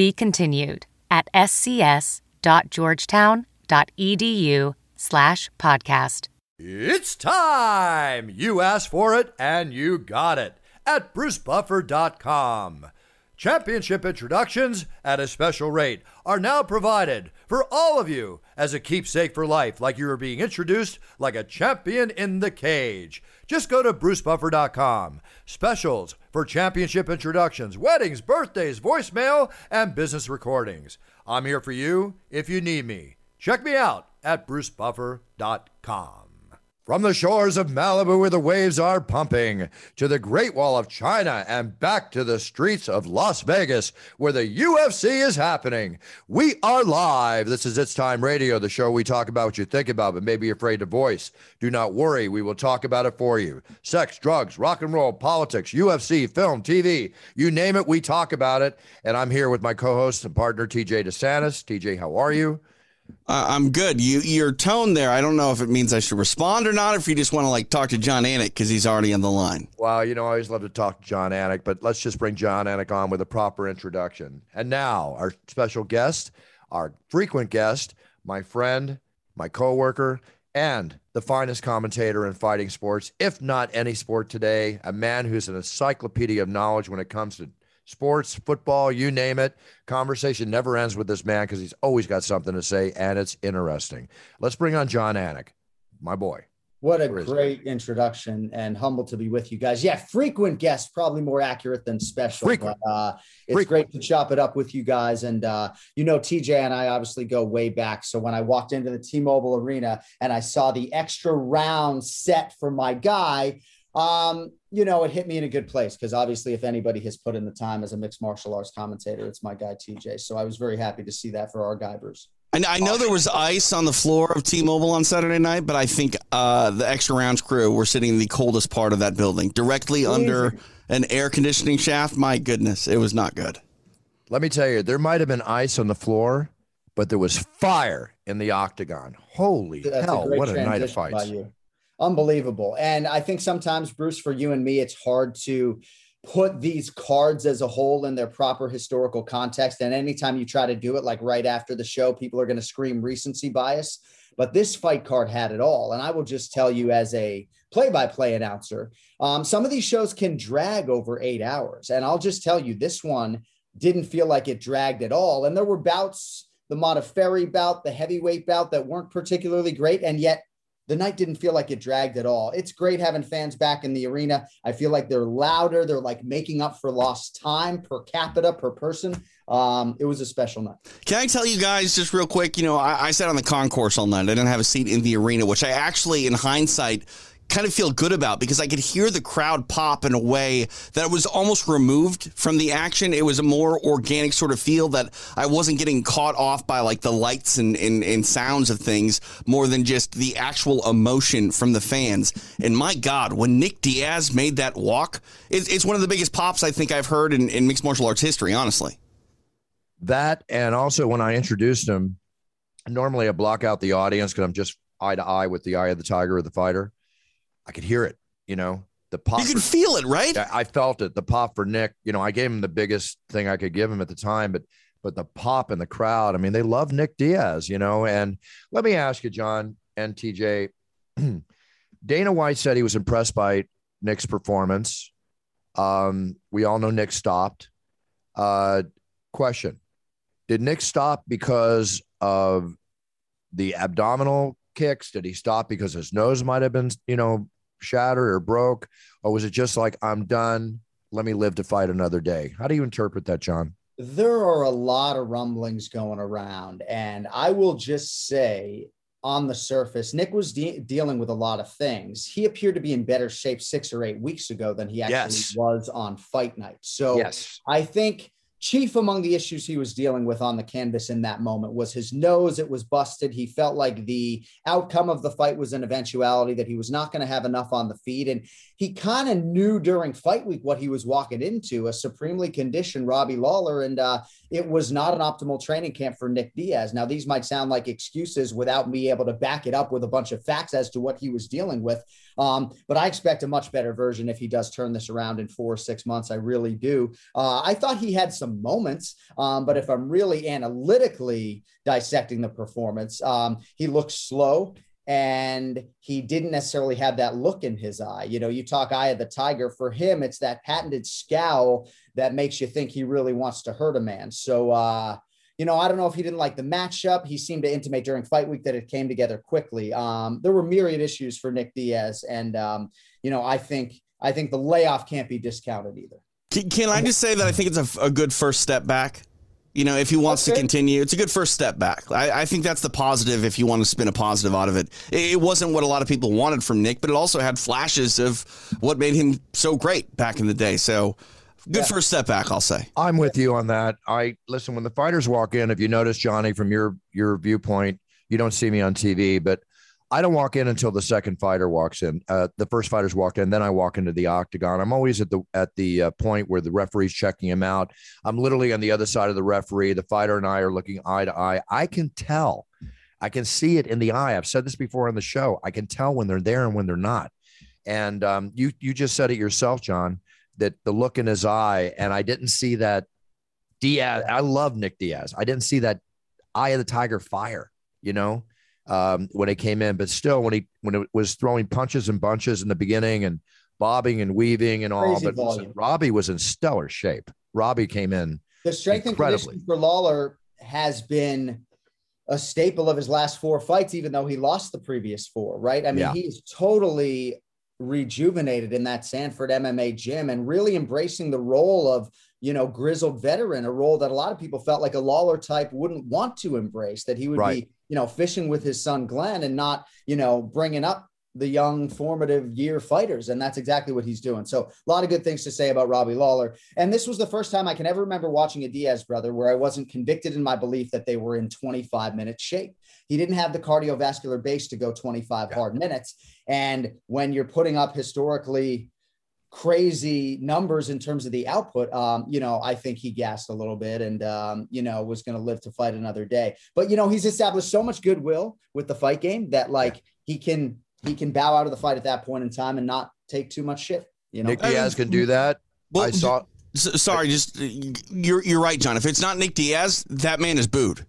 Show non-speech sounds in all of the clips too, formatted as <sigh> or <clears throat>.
Be continued at scs.georgetown.edu slash podcast. It's time! You asked for it and you got it at brucebuffer.com. Championship introductions at a special rate are now provided for all of you as a keepsake for life, like you are being introduced like a champion in the cage. Just go to brucebuffer.com. Specials for championship introductions, weddings, birthdays, voicemail, and business recordings. I'm here for you if you need me. Check me out at brucebuffer.com. From the shores of Malibu where the waves are pumping, to the Great Wall of China, and back to the streets of Las Vegas where the UFC is happening. We are live. This is It's Time Radio, the show we talk about what you think about, but maybe afraid to voice. Do not worry, we will talk about it for you. Sex, drugs, rock and roll, politics, UFC, film, TV, you name it, we talk about it. And I'm here with my co host and partner, TJ DeSantis. TJ, how are you? Uh, I'm good. You your tone there. I don't know if it means I should respond or not. If you just want to like talk to Jon Anik because he's already on the line. Well, you know, I always love to talk to Jon Anik, but let's just bring Jon Anik on with a proper introduction. And now, our special guest, our frequent guest, my friend, my coworker, and the finest commentator in fighting sports, if not any sport today, a man who's an encyclopedia of knowledge when it comes to sports, football, you name it. Conversation never ends with this man because he's always got something to say, and it's interesting. Let's bring on Jon Anik, my boy. What a great introduction and humble to be with you guys. Yeah, frequent guest, probably more accurate than special. Frequent. But, uh, it's frequent. great to chop it up with you guys. And, uh, you know, TJ and I obviously go way back. So when I walked into the T Mobile Arena and I saw the extra round set for my guy, um, you know, it hit me in a good place because obviously, if anybody has put in the time as a mixed martial arts commentator, it's my guy TJ. So I was very happy to see that for our Guybers. And I know there was ice on the floor of T-Mobile on Saturday night, but I think uh, the extra rounds crew were sitting in the coldest part of that building, directly Amazing. under an air conditioning shaft. My goodness, it was not good. Let me tell you, there might have been ice on the floor, but there was fire in the octagon. Holy That's hell! A what a night of fights! Unbelievable. And I think sometimes, Bruce, for you and me, it's hard to put these cards as a whole in their proper historical context. And anytime you try to do it, like right after the show, people are going to scream recency bias. But this fight card had it all. And I will just tell you, as a play by play announcer, um, some of these shows can drag over eight hours. And I'll just tell you, this one didn't feel like it dragged at all. And there were bouts, the Modafferi bout, the heavyweight bout that weren't particularly great. And yet the night didn't feel like it dragged at all. It's great having fans back in the arena. I feel like they're louder. They're like making up for lost time per capita per person. Um, it was a special night. Can I tell you guys just real quick? You know, I, I sat on the concourse all night. I didn't have a seat in the arena, which I actually, in hindsight, kind of feel good about because I could hear the crowd pop in a way that was almost removed from the action. It was a more organic sort of feel that I wasn't getting caught off by like the lights and, and, and sounds of things more than just the actual emotion from the fans. And my God, when Nick Diaz made that walk, it's, it's one of the biggest pops I think I've heard in, in mixed martial arts history, honestly. That and also when I introduced him, normally I block out the audience because I'm just eye to eye with the eye of the tiger or the fighter I could hear it, you know, the pop. You could feel it, right? I felt it. The pop for Nick, you know, I gave him the biggest thing I could give him at the time, but but the pop in the crowd, I mean, they love Nick Diaz, you know. And let me ask you, Jon and TJ, <clears throat> Dana White said he was impressed by Nick's performance. Um, we all know Nick stopped. Uh, question: Did Nick stop because of the abdominal kicks? Did he stop because his nose might have been, you know, shattered or broke? Or was it just like, I'm done? Let me live to fight another day? How do you interpret that, Jon? There are a lot of rumblings going around. And I will just say, on the surface, Nick was de- dealing with a lot of things. He appeared to be in better shape six or eight weeks ago than he actually yes. was on fight night. So yes. I think chief among the issues he was dealing with on the canvas in that moment was his nose. It was busted. He felt like the outcome of the fight was an eventuality, that he was not going to have enough on the feet. And he kind of knew during fight week what he was walking into a supremely conditioned Robbie Lawler. And uh, it was not an optimal training camp for Nick Diaz. Now, these might sound like excuses without me able to back it up with a bunch of facts as to what he was dealing with. Um, but I expect a much better version if he does turn this around in four or six months. I really do. Uh, I thought he had some moments, um, but if I'm really analytically dissecting the performance, um, he looks slow and he didn't necessarily have that look in his eye. You know, you talk eye of the tiger. For him, it's that patented scowl that makes you think he really wants to hurt a man. So, uh, you know, I don't know if he didn't like the matchup. He seemed to intimate during fight week that it came together quickly. Um, there were myriad issues for Nick Diaz, and um, you know, I think I think the layoff can't be discounted either. Can, can I just say that I think it's a, a good first step back? You know, if he wants okay. to continue, it's a good first step back. I, I, think that's the positive if you want to spin a positive out of it. it. It wasn't what a lot of people wanted from Nick, but it also had flashes of what made him so great back in the day. So, good yeah. first step back, I'll say. I'm with you on that. I listen when the fighters walk in. If you notice, Johnny, from your your viewpoint, you don't see me on TV, but I don't walk in until the second fighter walks in. Uh, the first fighter's walked in, then I walk into the octagon. I'm always at the at the uh, point where the referee's checking him out. I'm literally on the other side of the referee. The fighter and I are looking eye to eye. I can tell, I can see it in the eye. I've said this before on the show. I can tell when they're there and when they're not. And um, you you just said it yourself, Jon, that the look in his eye, and I didn't see that. Diaz, I love Nick Diaz. I didn't see that eye of the tiger fire. You know um, when he came in, but still, when he when it was throwing punches and bunches in the beginning and bobbing and weaving and all, Crazy but listen, Robbie was in stellar shape. Robbie came in. The strength and conditioning for Lawler has been a staple of his last four fights, even though he lost the previous four. Right? I mean, yeah. he's totally rejuvenated in that Sanford MMA gym and really embracing the role of you know grizzled veteran, a role that a lot of people felt like a Lawler type wouldn't want to embrace. That he would right. be you know, fishing with his son Glenn and not, you know, bringing up the young formative year fighters. And that's exactly what he's doing. So a lot of good things to say about Robbie Lawler. And this was the first time I can ever remember watching a Diaz brother where I wasn't convicted in my belief that they were in 25 minute shape. He didn't have the cardiovascular base to go 25 yeah. hard minutes. And when you're putting up historically crazy numbers in terms of the output, um, you know, I think he gassed a little bit and, um, you know, was going to live to fight another day. But, you know, he's established so much goodwill with the fight game that like yeah. he can, he can bow out of the fight at that point in time and not take too much shit. You know, Nick Diaz can do that. Well, I saw. Sorry, just you're you're right, Jon. If it's not Nick Diaz, that man is booed.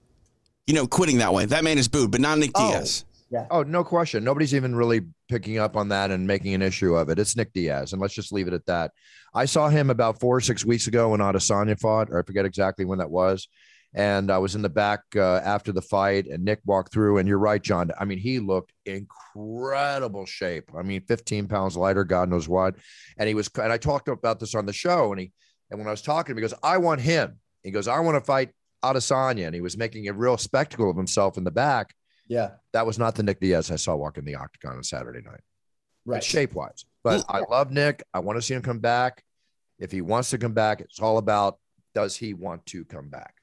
You know, quitting that way, that man is booed, but not Nick oh, Diaz. Yeah. Oh, no question. Nobody's even really picking up on that and making an issue of it. It's Nick Diaz, and let's just leave it at that. I saw him about four or six weeks ago when Adesanya fought, or I forget exactly when that was. And I was in the back uh, after the fight, and Nick walked through. And you're right, Jon. I mean, he looked incredible shape. I mean, 15 pounds lighter, God knows what. And he was, and I talked about this on the show. And he, and when I was talking to him, he goes, "I want him." He goes, "I want to fight Adesanya," and he was making a real spectacle of himself in the back. Yeah. That was not the Nick Diaz I saw walking the octagon on Saturday night. Right. Shape wise. But I love Nick. I want to see him come back. If he wants to come back, it's all about does he want to come back?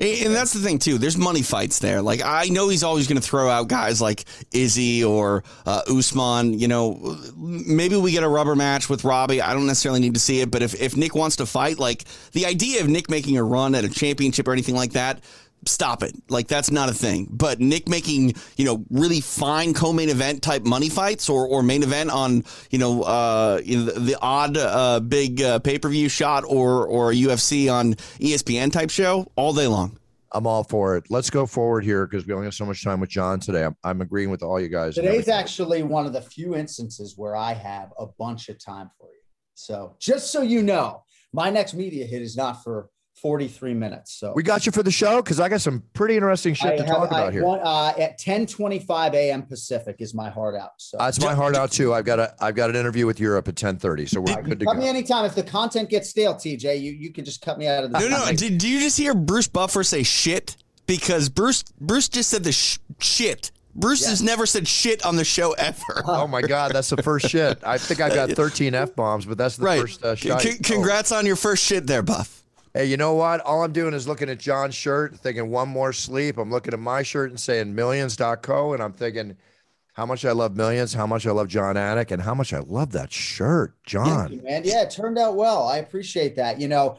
And that's the thing too. There's money fights there. Like I know he's always going to throw out guys like Izzy or uh, Usman. You know, maybe we get a rubber match with Robbie. I don't necessarily need to see it, but if if Nick wants to fight, like the idea of Nick making a run at a championship or anything like that, stop it. Like that's not a thing. But Nick making, you know, really fine co-main event type money fights or, or main event on, you know, uh, you know the, the odd uh, big uh, pay-per-view shot or or UFC on ESPN type show all day long. I'm all for it. Let's go forward here because we only have so much time with Jon today. I'm, I'm agreeing with all you guys. Today's actually one of the few instances where I have a bunch of time for you. So just so you know, my next media hit is not for 43 minutes. So we got you for the show because I got some pretty interesting shit I to have, talk about I here. Want, uh, at 10:25 a.m. Pacific is my heart out. So that's my heart out too. I've got a I've got an interview with Europe at 10:30. So we're good to cut go. me anytime if the content gets stale, TJ. You you can just cut me out of the. No, no. Did, do you just hear Bruce Buffer say shit? Because Bruce Bruce just said the sh- shit. Bruce has never said shit on the show ever. <laughs> Oh my God, that's the first shit. I think I've got <laughs> 13 f bombs, but that's the right. first uh, shot. C- congrats oh. on your first shit there, Buff. Hey, you know what? All I'm doing is looking at Jon's shirt, thinking one more sleep. I'm looking at my shirt and saying millions.co, and I'm thinking how much I love millions, how much I love Jon Anik, and how much I love that shirt, Jon. You, man. Yeah, it turned out well. I appreciate that. You know,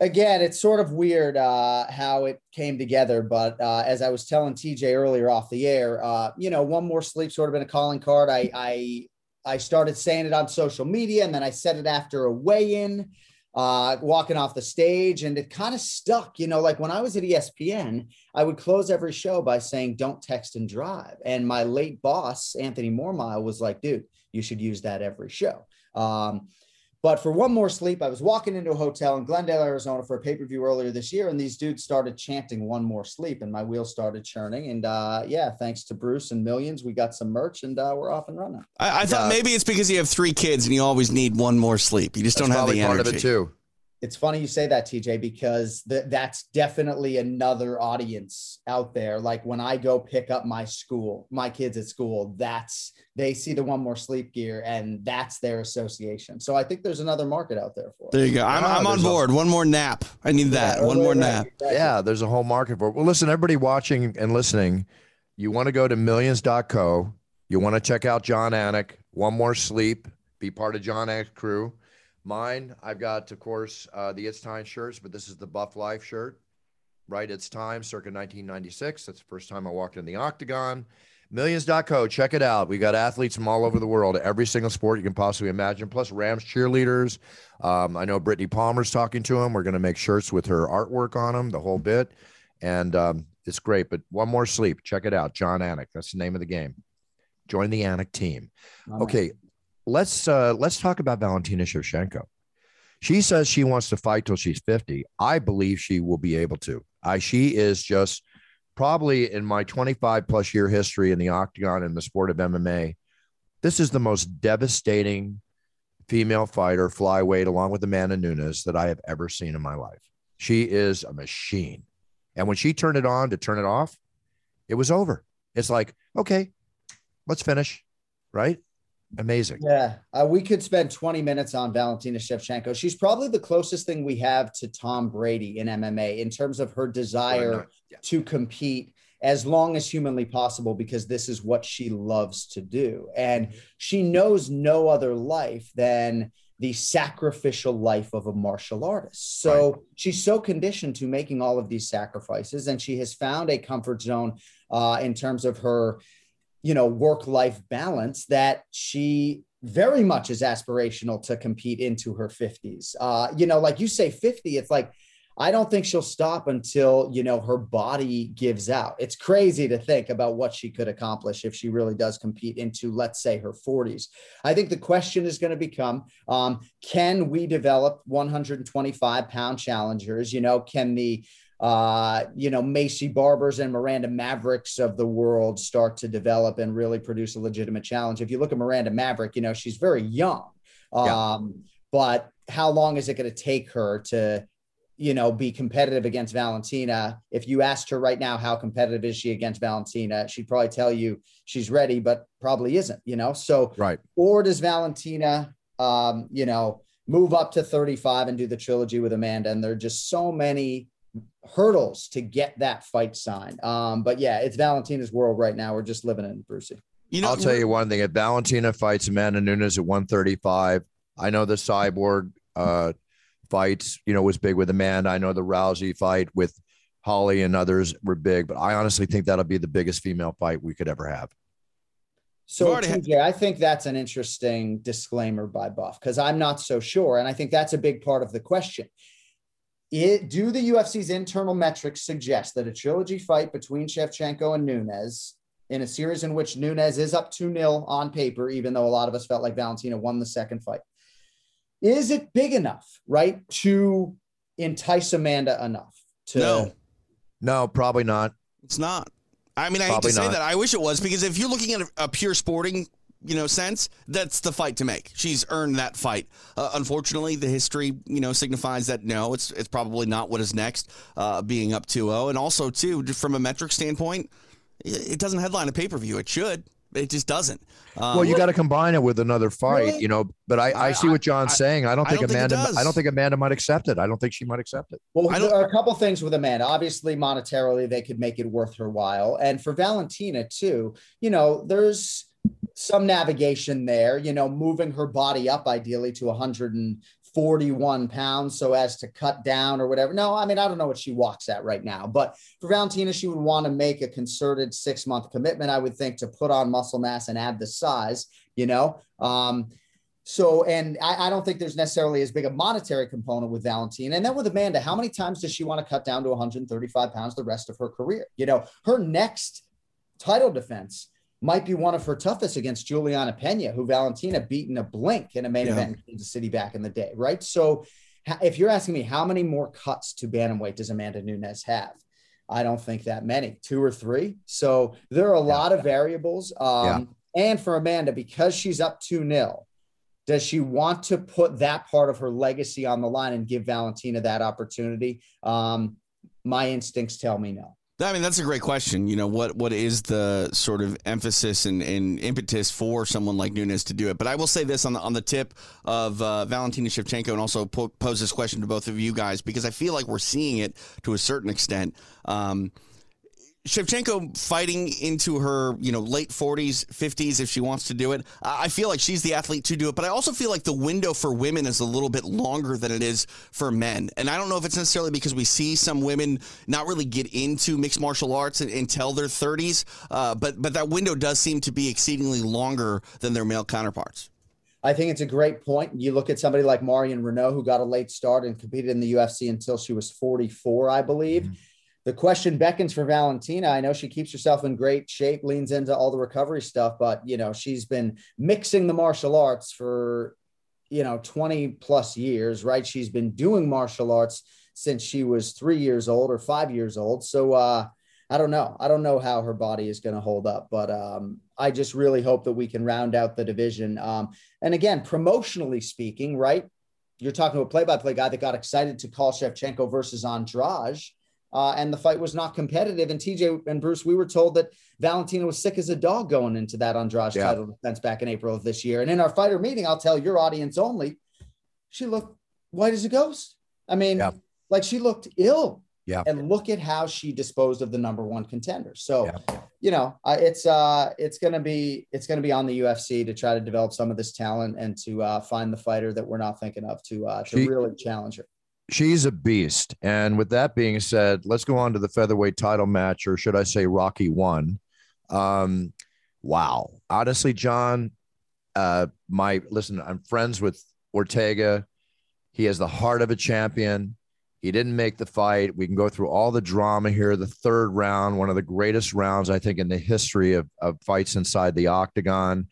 again, it's sort of weird uh, how it came together. But uh, as I was telling TJ earlier off the air, uh, you know, one more sleep sort of been a calling card. I, I I started saying it on social media, and then I said it after a weigh-in uh, walking off the stage, and it kind of stuck. You know, like when I was at ESPN, I would close every show by saying, "Don't text and drive." And my late boss, Anthony Mormile, was like, "Dude, you should use that every show." Um, but for one more sleep, I was walking into a hotel in Glendale, Arizona for a pay per view earlier this year, and these dudes started chanting "One more sleep," and my wheels started churning. And uh, yeah, thanks to Bruce and Millions, we got some merch, and uh, we're off and running. I, I thought maybe it's because you have three kids and you always need one more sleep. You just don't have probably the part energy. of it too. it's funny you say that tj because th- that's definitely another audience out there like when i go pick up my school my kids at school that's they see the one more sleep gear and that's their association so i think there's another market out there for it There you go. I'm, I'm on there's a- board. One more nap. I need that. Yeah, One more right, nap. exactly. Yeah, there's a whole market for it. Well, listen, everybody watching and listening, you want to go to millions.co. You want to check out Jon Anik, One More Sleep, be part of Jon Anik's crew. Mine, I've got, of course, uh, the It's Time shirts, but this is the Buff Life shirt, right? It's Time, circa 1996. That's the first time I walked in the octagon. Millions.co, check it out. We got athletes from all over the world, every single sport you can possibly imagine, plus Rams cheerleaders. Um, I know Brittney Palmer's talking to him. We're going to make shirts with her artwork on them, the whole bit. And um, it's great. But one more sleep. Check it out. Jon Anik. That's the name of the game. Join the Anik team. Okay. Let's uh let's talk about Valentina Shevchenko. She says she wants to fight till she's 50. I believe she will be able to. I she is just probably in my 25 plus year history in the octagon and the sport of MMA. This is the most devastating female fighter flyweight along with Amanda Nunes that I have ever seen in my life. She is a machine. And when she turned it on to turn it off, it was over. It's like, okay, let's finish. Right? Amazing. Yeah, uh, we could spend 20 minutes on Valentina Shevchenko. She's probably the closest thing we have to Tom Brady in MMA in terms of her desire Yeah. to compete as long as humanly possible because this is what she loves to do. And she knows no other life than the sacrificial life of a martial artist. So she's so conditioned to making all of these sacrifices, and she has found a comfort zone uh, in terms of her you know work life balance that she very much is aspirational to compete into her 50s uh you know like you say 50 it's like i don't think she'll stop until you know her body gives out. It's crazy to think about what she could accomplish if she really does compete into let's say her 40s i think the question is going to become um, can we develop 125 pound challengers? You know can the uh, you know, Maycee Barbers and Miranda Mavericks of the world start to develop and really produce a legitimate challenge. If you look at Miranda Maverick, you know, she's very young. Um, Yeah. but how long is it going to take her to, you know, be competitive against Valentina? If you asked her right now, how competitive is she against Valentina? She'd probably tell you she's ready, but probably isn't, you know? So, Right. or does Valentina, um, you know, move up to 35 and do the trilogy with Amanda? And there are just so many hurdles to get that fight signed. Um, but yeah, it's Valentina's world right now. We're just living in Brucey. You know, I'll tell you one thing. If Valentina fights Amanda Nunes at 135, I know the cyborg uh, fights, you know, was big with Amanda. I know the Rousey fight with Holly and others were big, but I honestly think that'll be the biggest female fight we could ever have. So We've had- TJ, I think that's an interesting disclaimer by Buff because I'm not so sure, and I think that's a big part of the question. It, do the UFC's internal metrics suggest that a trilogy fight between Shevchenko and Nunes in a series in which Nunes is up 2 0 on paper, even though a lot of us felt like Valentina won the second fight, is it big enough, right, to entice Amanda enough to No. No, probably not. It's not. I mean, I hate Probably to say that. I wish it was because if you're looking at a, a pure sporting, you know, sense, that's the fight to make. She's earned that fight. Uh, unfortunately, the history, you know, signifies that no, it's it's probably not what is next. Uh, being up 2-0. and also too, from a metric standpoint, it it doesn't headline a pay per view. It should. It just doesn't. Um, well, you got to combine it with another fight, really? you know. But I, I see what Jon's I, saying. I don't think don't Amanda. Think I don't think Amanda might accept it. I don't think she might accept it. Well, there are a couple things with Amanda. Obviously, monetarily, they could make it worth her while, and for Valentina too. You know, there's some navigation there. You know, moving her body up ideally to 141 pounds so as to cut down or whatever. No, I mean, I don't know what she walks at right now, but for Valentina, she would want to make a concerted six month commitment, I would think, to put on muscle mass and add the size, you know? Um, so, and I, I, don't think there's necessarily as big a monetary component with Valentina. And then with Amanda, how many times does she want to cut down to 135 pounds the rest of her career? You know, her next title defense might be one of her toughest against Julianna Peña, who Valentina beat in a blink in a main yeah. event in Kansas City back in the day, right? So if you're asking me how many more cuts to bantamweight does Amanda Nunes have? I don't think that many, two or three. So there are a yeah. lot of variables. Um, yeah. And for Amanda, because she's up 2 0, does she want to put that part of her legacy on the line and give Valentina that opportunity? Um, my instincts tell me no. I mean, that's a great question. You know, what what is the sort of emphasis and, and impetus for someone like Nunes to do it? But I will say this on the on the tip of uh, Valentina Shevchenko, and also po- pose this question to both of you guys because I feel like we're seeing it to a certain extent. Um, Shevchenko fighting into her, you know, late 40s, 50s if she wants to do it. I feel like she's the athlete to do it, but I also feel like the window for women is a little bit longer than it is for men. And I don't know if it's necessarily because we see some women not really get into mixed martial arts until their 30s, uh, but but that window does seem to be exceedingly longer than their male counterparts. I think it's a great point. You look at somebody like Marion Reneau, who got a late start and competed in the UFC until she was 44, I believe. Mm-hmm the question beckons for Valentina. I know she keeps herself in great shape, leans into all the recovery stuff, but you know, she's been mixing the martial arts for you know 20 plus years, right? She's been doing martial arts since she was 3 years old or 5 years old. So uh I don't know. I don't know how her body is going to hold up, but um, I just really hope that we can round out the division. Um, and again, promotionally speaking, right? You're talking to a play-by-play guy that got excited to call Shevchenko versus Andrade uh, and the fight was not competitive. And TJ and Bruce, we were told that Valentina was sick as a dog going into that Andrade yeah. title defense back in April of this year. And in our fighter meeting, I'll tell your audience only, she looked white as a ghost. I mean, yeah. like she looked ill. Yeah. And look at how she disposed of the number one contender. So, yeah. you know, uh, it's uh, it's gonna be it's gonna be on the UFC to try to develop some of this talent and to uh, find the fighter that we're not thinking of to uh, to she, really challenge her she's a beast. And with that being said, let's go on to the featherweight title match, or should I say, Rocky one. Um, wow, honestly, Jon, uh, my listen, I'm friends with Ortega. He has the heart of a champion. He didn't make the fight. We can go through all the drama here. The third round, one of the greatest rounds, I think, in the history of, of fights inside the octagon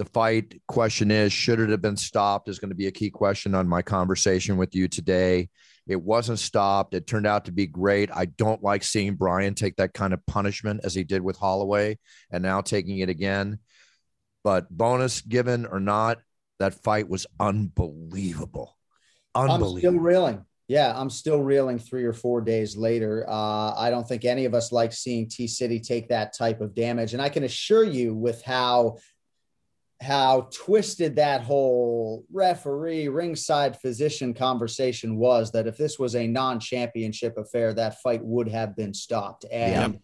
the fight question is should it have been stopped is going to be a key question on my conversation with you today. It wasn't stopped. It turned out to be great. I don't like seeing brian take that kind of punishment as he did with holloway and now taking it again. But bonus given or not that fight was unbelievable. Unbelievable i'm still reeling. Yeah, I'm still reeling three or four days later. Uh, I don't think any of us like seeing T City take that type of damage. And I can assure you, with how how twisted that whole referee ringside physician conversation was that if this was a non-championship affair that fight would have been stopped and yeah.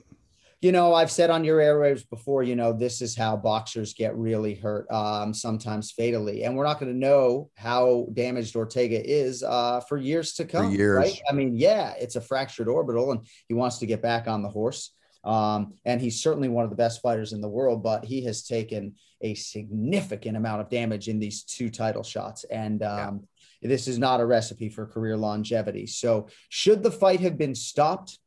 you know i've said on your airwaves before you know this is how boxers get really hurt um, sometimes fatally and we're not going to know how damaged ortega is uh, for years to come for years. right i mean yeah it's a fractured orbital and he wants to get back on the horse um, and he's certainly one of the best fighters in the world, but he has taken a significant amount of damage in these two title shots. And um, yeah. this is not a recipe for career longevity. So, should the fight have been stopped?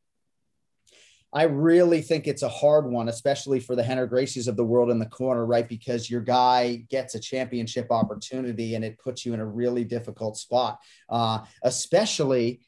I really think it's a hard one, especially for the Rener Gracies of the world in the corner, right? Because your guy gets a championship opportunity and it puts you in a really difficult spot, uh, especially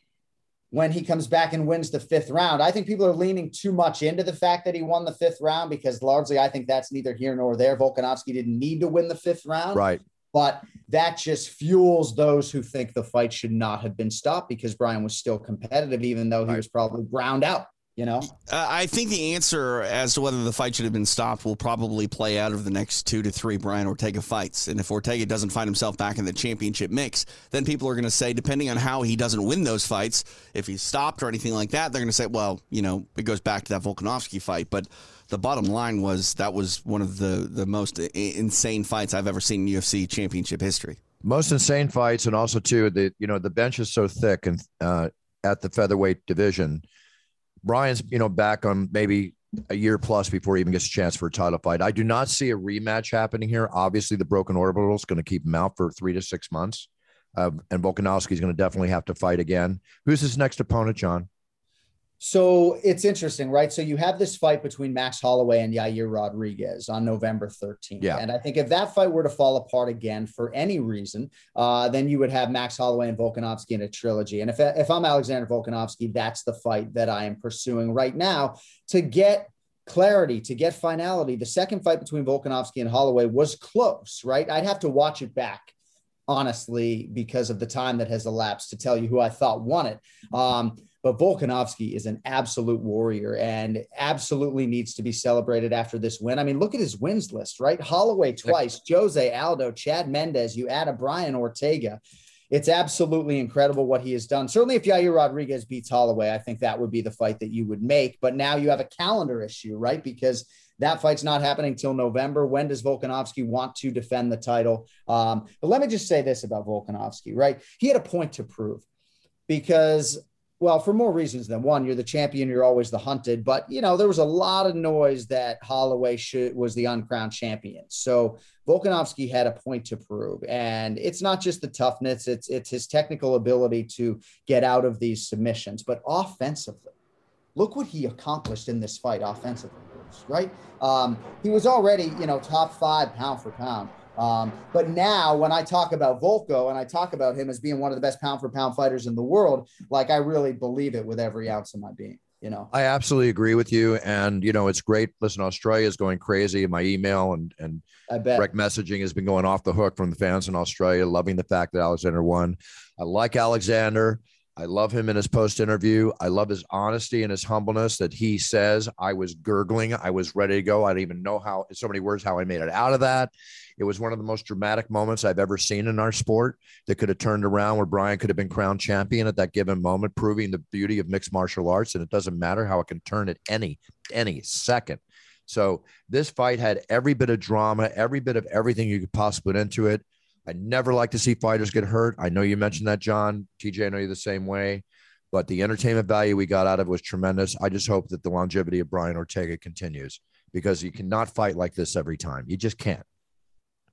when he comes back and wins the fifth round. I think people are leaning too much into the fact that he won the fifth round because largely I think that's neither here nor there. Volkanovski didn't need to win the fifth round. Right. But that just fuels those who think the fight should not have been stopped because Brian was still competitive, even though he right. was probably ground out. You know, uh, I think the answer as to whether the fight should have been stopped will probably play out over the next two to three Brian Ortega fights. And if Ortega doesn't find himself back in the championship mix, then people are going to say, depending on how he doesn't win those fights, if he's stopped or anything like that, they're going to say, well, you know, it goes back to that Volkanovski fight. But the bottom line was that was one of the the most insane fights I've ever seen in UFC championship history. Most insane fights, and also too the you know the bench is so thick and uh, at the featherweight division Brian's, you know, back on maybe a year plus before he even gets a chance for a title fight. I do not see a rematch happening here. Obviously, the broken orbital is going to keep him out for three to six months. Uh, and Volkanovski is going to definitely have to fight again. Who's his next opponent, Jon? So it's interesting, right? So you have this fight between Max Holloway and Yair Rodriguez on November 13th. Yeah. And I think if that fight were to fall apart again for any reason, uh, then you would have Max Holloway and Volkanovski in a trilogy. And if, if I'm Alexander Volkanovski, that's the fight that I am pursuing right now to get clarity, to get finality. The second fight between Volkanovski and Holloway was close, right? I'd have to watch it back honestly because of the time that has elapsed to tell you who I thought won it. Um, but Volkanovski is an absolute warrior and absolutely needs to be celebrated after this win. I mean, look at his wins list, right? Holloway twice, Jose Aldo, Chad Mendes, you add a Brian Ortega. It's absolutely incredible what he has done. Certainly, if Yair Rodriguez beats Holloway, I think that would be the fight that you would make. But now you have a calendar issue, right? Because that fight's not happening till November. When does Volkanovski want to defend the title? Um, but let me just say this about Volkanovski, right? He had a point to prove because well, for more reasons than one, you're the champion, you're always the hunted. But you know, there was a lot of noise that Holloway should, was the uncrowned champion. So Volkanovski had a point to prove, and it's not just the toughness; it's it's his technical ability to get out of these submissions. But offensively, look what he accomplished in this fight offensively, right? Um, he was already you know top five pound for pound. Um, but now, when I talk about Volko and I talk about him as being one of the best pound for pound fighters in the world, like I really believe it with every ounce of my being. You know, I absolutely agree with you, and you know it's great. Listen, Australia is going crazy. My email and and I bet. direct messaging has been going off the hook from the fans in Australia, loving the fact that Alexander won. I like Alexander. I love him in his post interview. I love his honesty and his humbleness that he says, I was gurgling. I was ready to go. I don't even know how, so many words, how I made it out of that. It was one of the most dramatic moments I've ever seen in our sport that could have turned around where Brian could have been crowned champion at that given moment, proving the beauty of mixed martial arts. And it doesn't matter how it can turn at any, any second. So this fight had every bit of drama, every bit of everything you could possibly put into it. I never like to see fighters get hurt. I know you mentioned that, Jon. TJ, I know you the same way. But the entertainment value we got out of it was tremendous. I just hope that the longevity of Brian Ortega continues because you cannot fight like this every time. You just can't.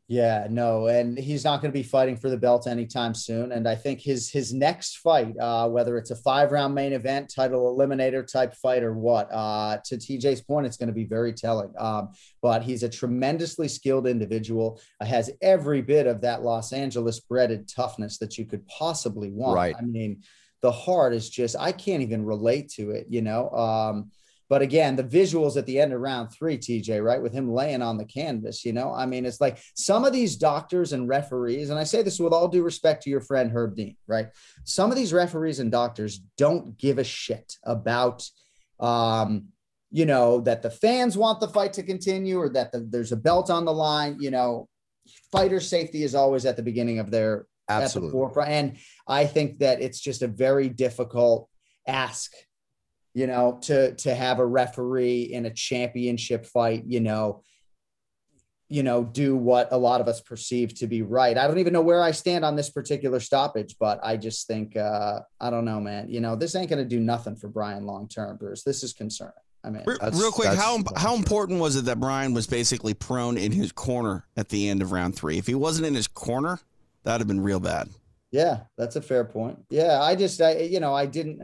Yeah, no, and he's not going to be fighting for the belt anytime soon. And I think his his next fight, uh, whether it's a five round main event, title eliminator type fight, or what, uh, to TJ's point, it's going to be very telling. Um, but he's a tremendously skilled individual. Uh, has every bit of that Los Angeles bred toughness that you could possibly want. Right. I mean, the heart is just I can't even relate to it. You know. Um, but again, the visuals at the end of round three, TJ, right, with him laying on the canvas, you know, I mean, it's like some of these doctors and referees, and I say this with all due respect to your friend Herb Dean, right? Some of these referees and doctors don't give a shit about, um, you know, that the fans want the fight to continue or that the, there's a belt on the line. You know, fighter safety is always at the beginning of their absolutely forefront. And I think that it's just a very difficult ask you know, to to have a referee in a championship fight, you know, you know, do what a lot of us perceive to be right. I don't even know where I stand on this particular stoppage, but I just think uh, I don't know, man. You know, this ain't going to do nothing for Brian long term, Bruce. This is concerning. I mean, real quick, how how important was it that Brian was basically prone in his corner at the end of round three? If he wasn't in his corner, that'd have been real bad. Yeah, that's a fair point. Yeah, I just, I, you know, I didn't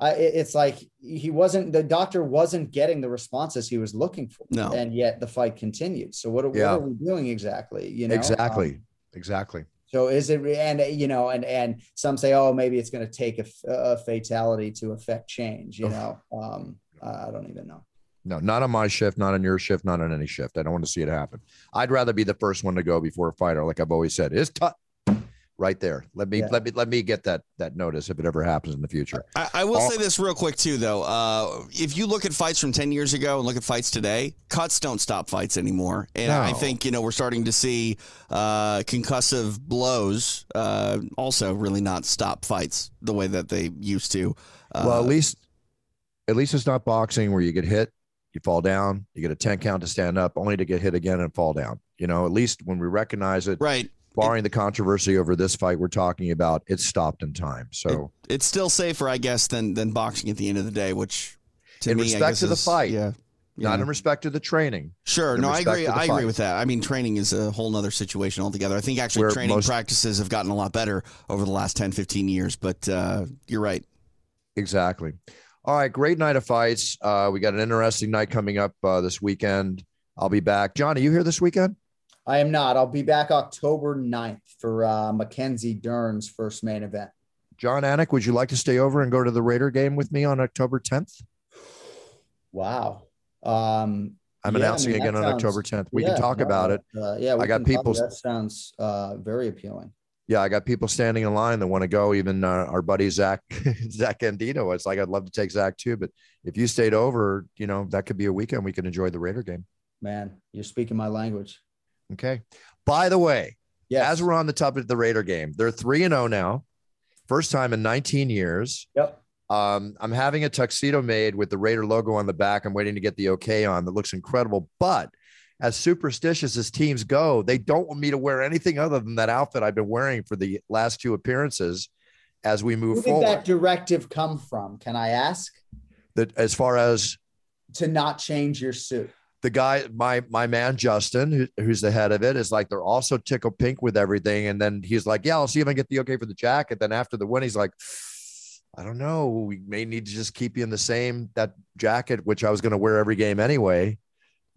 it's like he wasn't the doctor wasn't getting the responses he was looking for. No. And yet the fight continued. So what, yeah. what are we doing exactly? You know, exactly, um, exactly. So is it and you know and and some say oh maybe it's going to take a, a, fatality to affect change. You know, um, I don't even know. No, not on my shift, not on your shift, not on any shift. I don't want to see it happen. I'd rather be the first one to go before a fighter, like I've always said. It's tough right there. Let me Yeah. let me let me get that that notice if it ever happens in the future. I, I will All- say this real quick too, though. Uh, if you look at fights from ten years ago and look at fights today, cuts don't stop fights anymore. And I think you know we're starting to see uh, concussive blows uh, also really not stop fights the way that they used to. Uh, well, at least at least it's not boxing where you get hit, you fall down, you get a 10 count to stand up, only to get hit again and fall down. You know, at least when we recognize it, right. Barring the controversy over this fight we're talking about, it's stopped in time. So It's still safer, I guess, than than boxing at the end of the day. Which to In me, respect to the is- fight. yeah. not in respect to the training. Sure. in No, I agree. I agree with that. I mean, training is a whole other situation altogether. I think actually Where training most- practices have gotten a lot better over the last 10, 15 years, but uh, you're right. Exactly. All right, great night of fights. Uh, we got an interesting night coming up uh, this weekend. I'll be back. Jon, are you here this weekend? I am not. I'll be back October 9th for uh, Mackenzie Dern's first main event. Jon Anik, would you like to stay over and go to the Raider game with me on October 10th? Wow. Um, I'm Yeah, I announcing mean, that again on sounds- October 10th. We yeah, can talk no, about it. Uh, yeah, we I got people- That sounds uh, very appealing. Yeah, I got people standing in line that want to go. Even uh, our buddy Zach <laughs> Zach Andino. It's like I'd love to take Zach too, but if you stayed over, you know that could be a weekend we can enjoy the Raider game. Man, you're speaking my language. Okay. By the way, Yes. as we're on the topic of the Raider game, they're three and zero now, first time in 19 years. Yep. Um, I'm having a tuxedo made with the Raider logo on the back. I'm waiting to get the okay on. That looks incredible. But as superstitious as teams go, they don't want me to wear anything other than that outfit I've been wearing for the last two appearances as we Who move did forward. that directive come from? Can I ask? that as far as To not change your suit. The guy, my my man Justin, who, who's the head of it, is like they're also tickle pink with everything. And then he's like, "Yeah, I'll see if I can get the okay for the jacket." Then after the win, he's like, "I don't know. We may need to just keep you in the same that jacket, which I was going to wear every game anyway."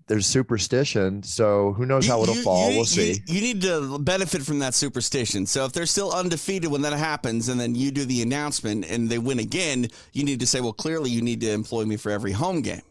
There's superstition, so who knows how You- it'll you- fall? you- we'll see. You, you need to benefit from that superstition. So if they're still undefeated when that happens, and then you do the announcement and they win again, you need to say, "Well, clearly you need to employ me for every home game."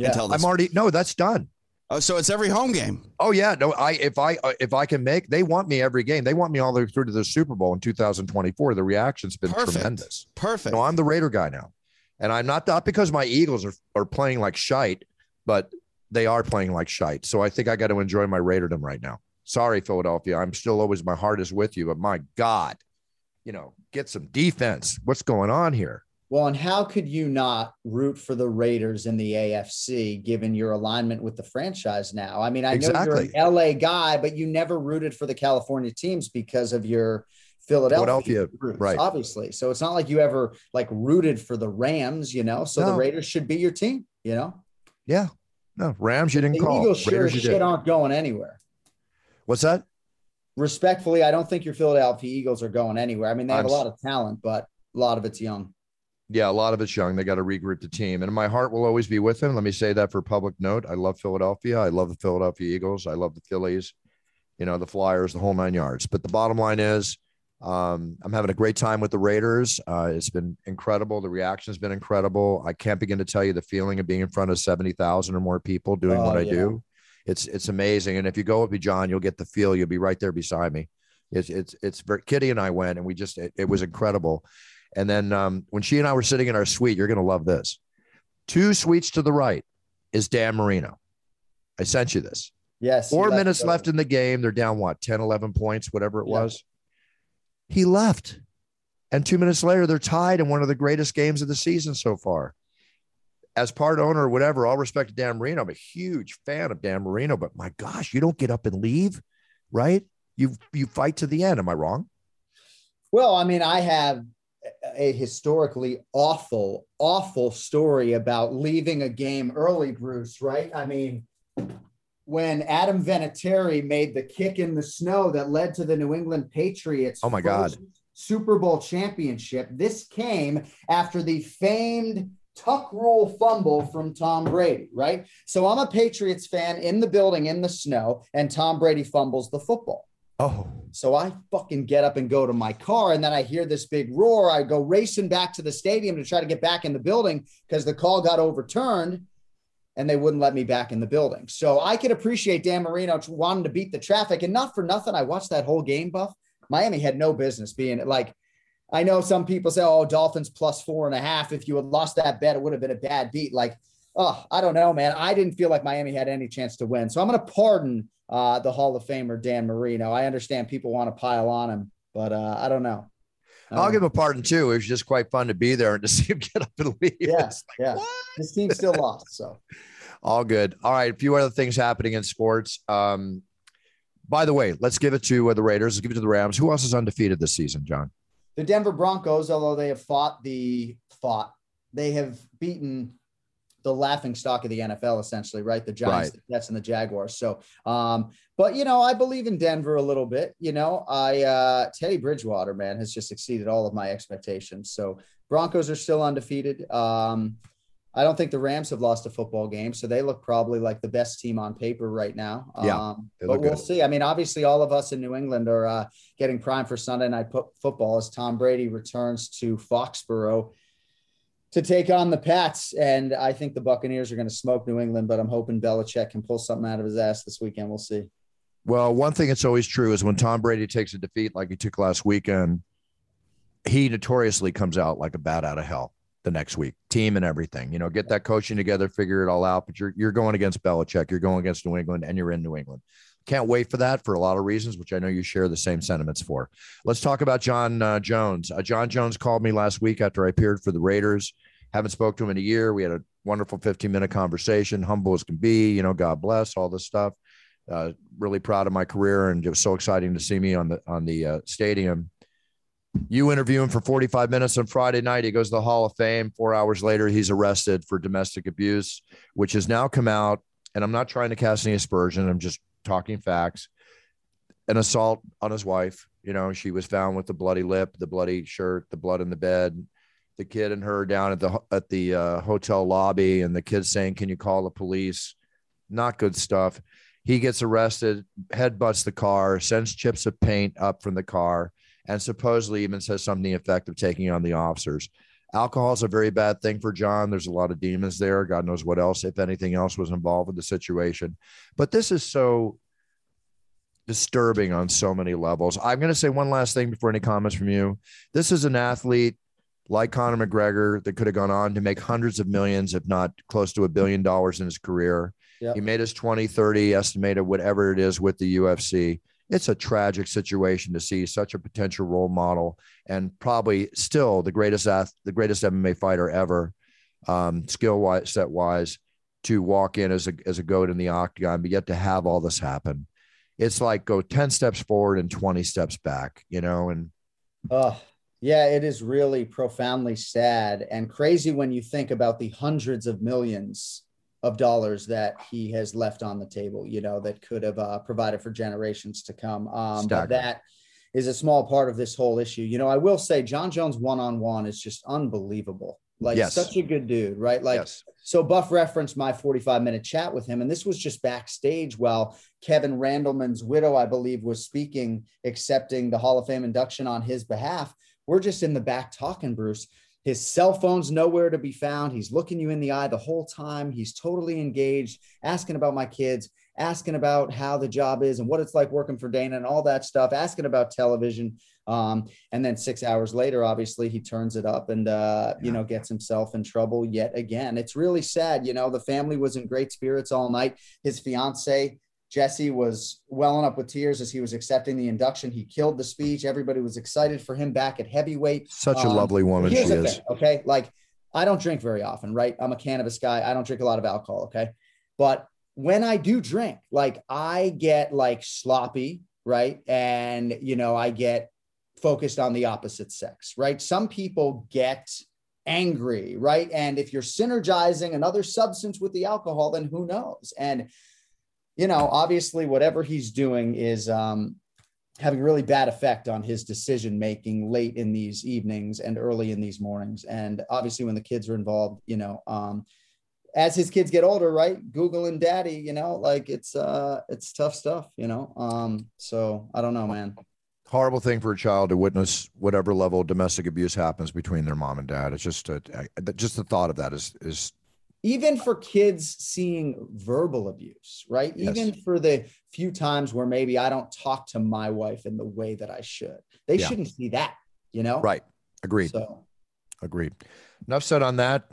Yeah. I'm already no, that's done. oh, so it's every home game. Oh yeah, no. I if I uh, if I can make, they want me every game. They want me all the way through to the Super Bowl in 2024. The reaction's been Perfect. tremendous. Perfect. No, I'm the Raider guy now, and I'm not not because my Eagles are are playing like shite, but they are playing like shite. So I think I got to enjoy my Raiderdom right now. Sorry, Philadelphia. I'm still always my heart is with you, but my God, you know, get some defense. What's going on here? Well, and how could you not root for the Raiders in the AFC given your alignment with the franchise now? I mean, I know you're an LA guy, but you never rooted for the California teams because of your Philadelphia, Philadelphia, roots, right. obviously. So it's not like you ever like rooted for the Rams, you know. So the Raiders should be your team, you know. Yeah, no Rams. You didn't The call. Eagles sure Raiders. shit did. aren't going anywhere. What's that? Respectfully, I don't think your Philadelphia Eagles are going anywhere. I mean, they have I'm a lot of talent, but a lot of it's young. Yeah, a lot of it's young. They got to regroup the team, and my heart will always be with them. Let me say that for public note. I love Philadelphia. I love the Philadelphia Eagles. I love the Phillies. You know, the Flyers, the whole nine yards. But the bottom line is, um, I'm having a great time with the Raiders. Uh, it's been incredible. The reaction's been incredible. I can't begin to tell you the feeling of being in front of seventy thousand or more people doing Oh, what I yeah. do. It's it's amazing. And if you go with me, Jon, you'll get the feel. You'll be right there beside me. It's it's it's very, Kitty and I went, and we just it, it was incredible. And then um, when she and I were sitting in our suite, you're going to love this. Two suites to the right is Dan Marino. I sent you this. Yes. Four minutes left in the game. They're down what, 10, 11 points, whatever it Yeah. was. He left. And two minutes later, they're tied in one of the greatest games of the season so far. As part owner or whatever, all respect to Dan Marino. I'm a huge fan of Dan Marino, but my gosh, you don't get up and leave, right? You you fight to the end. Am I wrong? Well, I mean, I have a historically awful, awful story about leaving a game early, Bruce, right? I mean, when Adam Vinatieri made the kick in the snow that led to the New England Patriots Oh, my God. Super Bowl championship, this came after the famed tuck rule fumble from Tom Brady, right? So I'm a Patriots fan in the building in the snow, and Tom Brady fumbles the football. Oh, So I fucking get up and go to my car, and then I hear this big roar. I go racing back to the stadium to try to get back in the building because the call got overturned and they wouldn't let me back in the building. So I could appreciate Dan Marino wanting to beat the traffic, and not for nothing. I watched that whole game, Buff. Miami had no business being like. I know some people say, "Oh, Dolphins plus four and a half." If you had lost that bet, it would have been a bad beat. Like, oh, I don't know, man. I didn't feel like Miami had any chance to win, so I'm going to pardon uh, the Hall of Famer Dan Marino. I understand people want to pile on him, but uh, I don't know. I'll Um, give a pardon too. It was just quite fun to be there and to <laughs> see him get up and leave. Yeah, like, yeah. what? His team still lost, so All good. All right. A few other things happening in sports. Um, by the way, let's give it to uh, the Raiders. Let's give it to the Rams. Who else is undefeated this season, Jon? the Denver Broncos, although they have fought the fought, they have beaten the laughing stock of the NFL, essentially, right? The Giants, Right. the Jets, and the Jaguars. So, um, but you know, I believe in Denver a little bit. You know, I uh, Teddy Bridgewater, man, has just exceeded all of my expectations. So Broncos are still undefeated. Um, I don't think the Rams have lost a football game, so they look probably like the best team on paper right now. Yeah, um, but we'll good. see. I mean, obviously, all of us in New England are uh, getting primed for Sunday night po- football as Tom Brady returns to Foxborough to take on the Pats. And I think the Buccaneers are going to smoke New England, but I'm hoping Belichick can pull something out of his ass this weekend. We'll see. Well, one thing that's always true is when Tom Brady takes a defeat like he took last weekend, he notoriously comes out like a bat out of hell the next week, team and everything. You know, get that coaching together, figure it all out. But you're you're going against Belichick, you're going against New England, and you're in New England. Can't wait for that for a lot of reasons, which I know you share the same sentiments for. Let's talk about Jon uh, Jones. Uh, Jon Jones called me last week after I appeared for the Raiders. Haven't spoke to him in a year. We had a wonderful 15 minute conversation, humble as can be. You know, God bless all this stuff. Uh, really proud of my career, and it was so exciting to see me on the on the uh, stadium. You interview him for 45 minutes on Friday night. He goes to the Hall of Fame. Four hours later, he's arrested for domestic abuse, which has now come out. And I'm not trying to cast any aspersion. I'm just talking facts. An assault on his wife. You know, she was found with the bloody lip, the bloody shirt, the blood in the bed. The kid and her down at the at the uh, hotel lobby, and the kid saying, "Can you call the police?" Not good stuff. He gets arrested, headbutts the car, sends chips of paint up from the car and supposedly even says something effective taking on the officers. Alcohol is a very bad thing for Jon. There's a lot of demons there. God knows what else, if anything else, was involved with the situation. But this is so disturbing on so many levels. I'm going to say one last thing before any comments from you. This is an athlete like Conor McGregor that could have gone on to make hundreds of millions, if not close to a billion dollars in his career. Yep. He made his 20, 30 estimated, whatever it is with the UFC it's a tragic situation to see such a potential role model and probably still the greatest the greatest MMA fighter ever, um, skill wise, set wise, to walk in as a as a goat in the octagon, but yet to have all this happen. It's like go 10 steps forward and 20 steps back, you know, and Oh, yeah, it is really profoundly sad and crazy when you think about the hundreds of millions of dollars that he has left on the table, you know, that could have uh, provided for generations to come. Um, but that is a small part of this whole issue. You know, I will say Jon Jones one on one is just unbelievable. Like Yes. such a good dude, right? Like yes. so Buff referenced my 45 minute chat with him, and this was just backstage while Kevin Randleman's widow, I believe, was speaking, accepting the Hall of Fame induction on his behalf. We're just in the back talking, Bruce. His cell phone's nowhere to be found. He's looking you in the eye the whole time. He's totally engaged, asking about my kids, asking about how the job is and what it's like working for Dana and all that stuff, asking about television. Um, and then six hours later, obviously, he turns it up and, uh, you know, gets himself in trouble yet again. It's really sad. You know, the family was in great spirits all night. His fiance, Jessie, was welling up with tears as he was accepting the induction. He killed the speech. Everybody was excited for him back at heavyweight. Such a Um, lovely woman she is. thing, okay? Like, I don't drink very often, right? I'm a cannabis guy. I don't drink a lot of alcohol, okay? But when I do drink, like, I get like sloppy, right? And, you know, I get focused on the opposite sex, right? Some people get angry, right? And if you're synergizing another substance with the alcohol, then who knows? And, you know, obviously, whatever he's doing is, um, having a really bad effect on his decision making late in these evenings and early in these mornings. And obviously, when the kids are involved, you know, um, as his kids get older, right? Google and daddy, you know, like it's uh it's tough stuff, you know. Um, so I don't know, man. Horrible thing for a child to witness whatever level of domestic abuse happens between their mom and dad. It's just a, just the thought of that is is even for kids seeing verbal abuse, right? Yes. Even for the few times where maybe I don't talk to my wife in the way that I should, they Yeah. shouldn't see that, you know? Right. Agreed. So, Agreed. Enough said on that.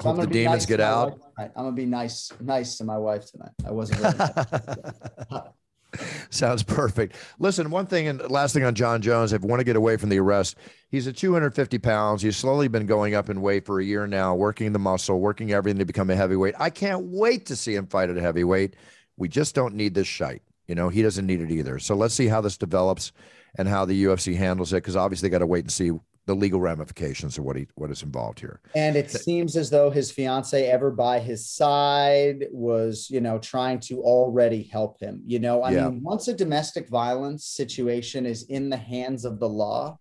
so Hope the demons nice get out. I'm gonna be nice, nice to my wife tonight. I wasn't. Really <laughs> <laughs> Sounds perfect. Listen, one thing and last thing on Jon Jones, if you want to get away from the arrest, he's at 250 pounds. He's slowly been going up in weight for a year now, working the muscle, working everything to become a heavyweight. I can't wait to see him fight at a heavyweight. We just don't need this shite. You know, he doesn't need it either. So let's see how this develops and how the UFC handles it, because obviously they got to wait and see the legal ramifications of what he what is involved here. And it seems as though his fiance, ever by his side, was, you know, trying to already help him. You know, I Yeah. mean, once a domestic violence situation is in the hands of the law,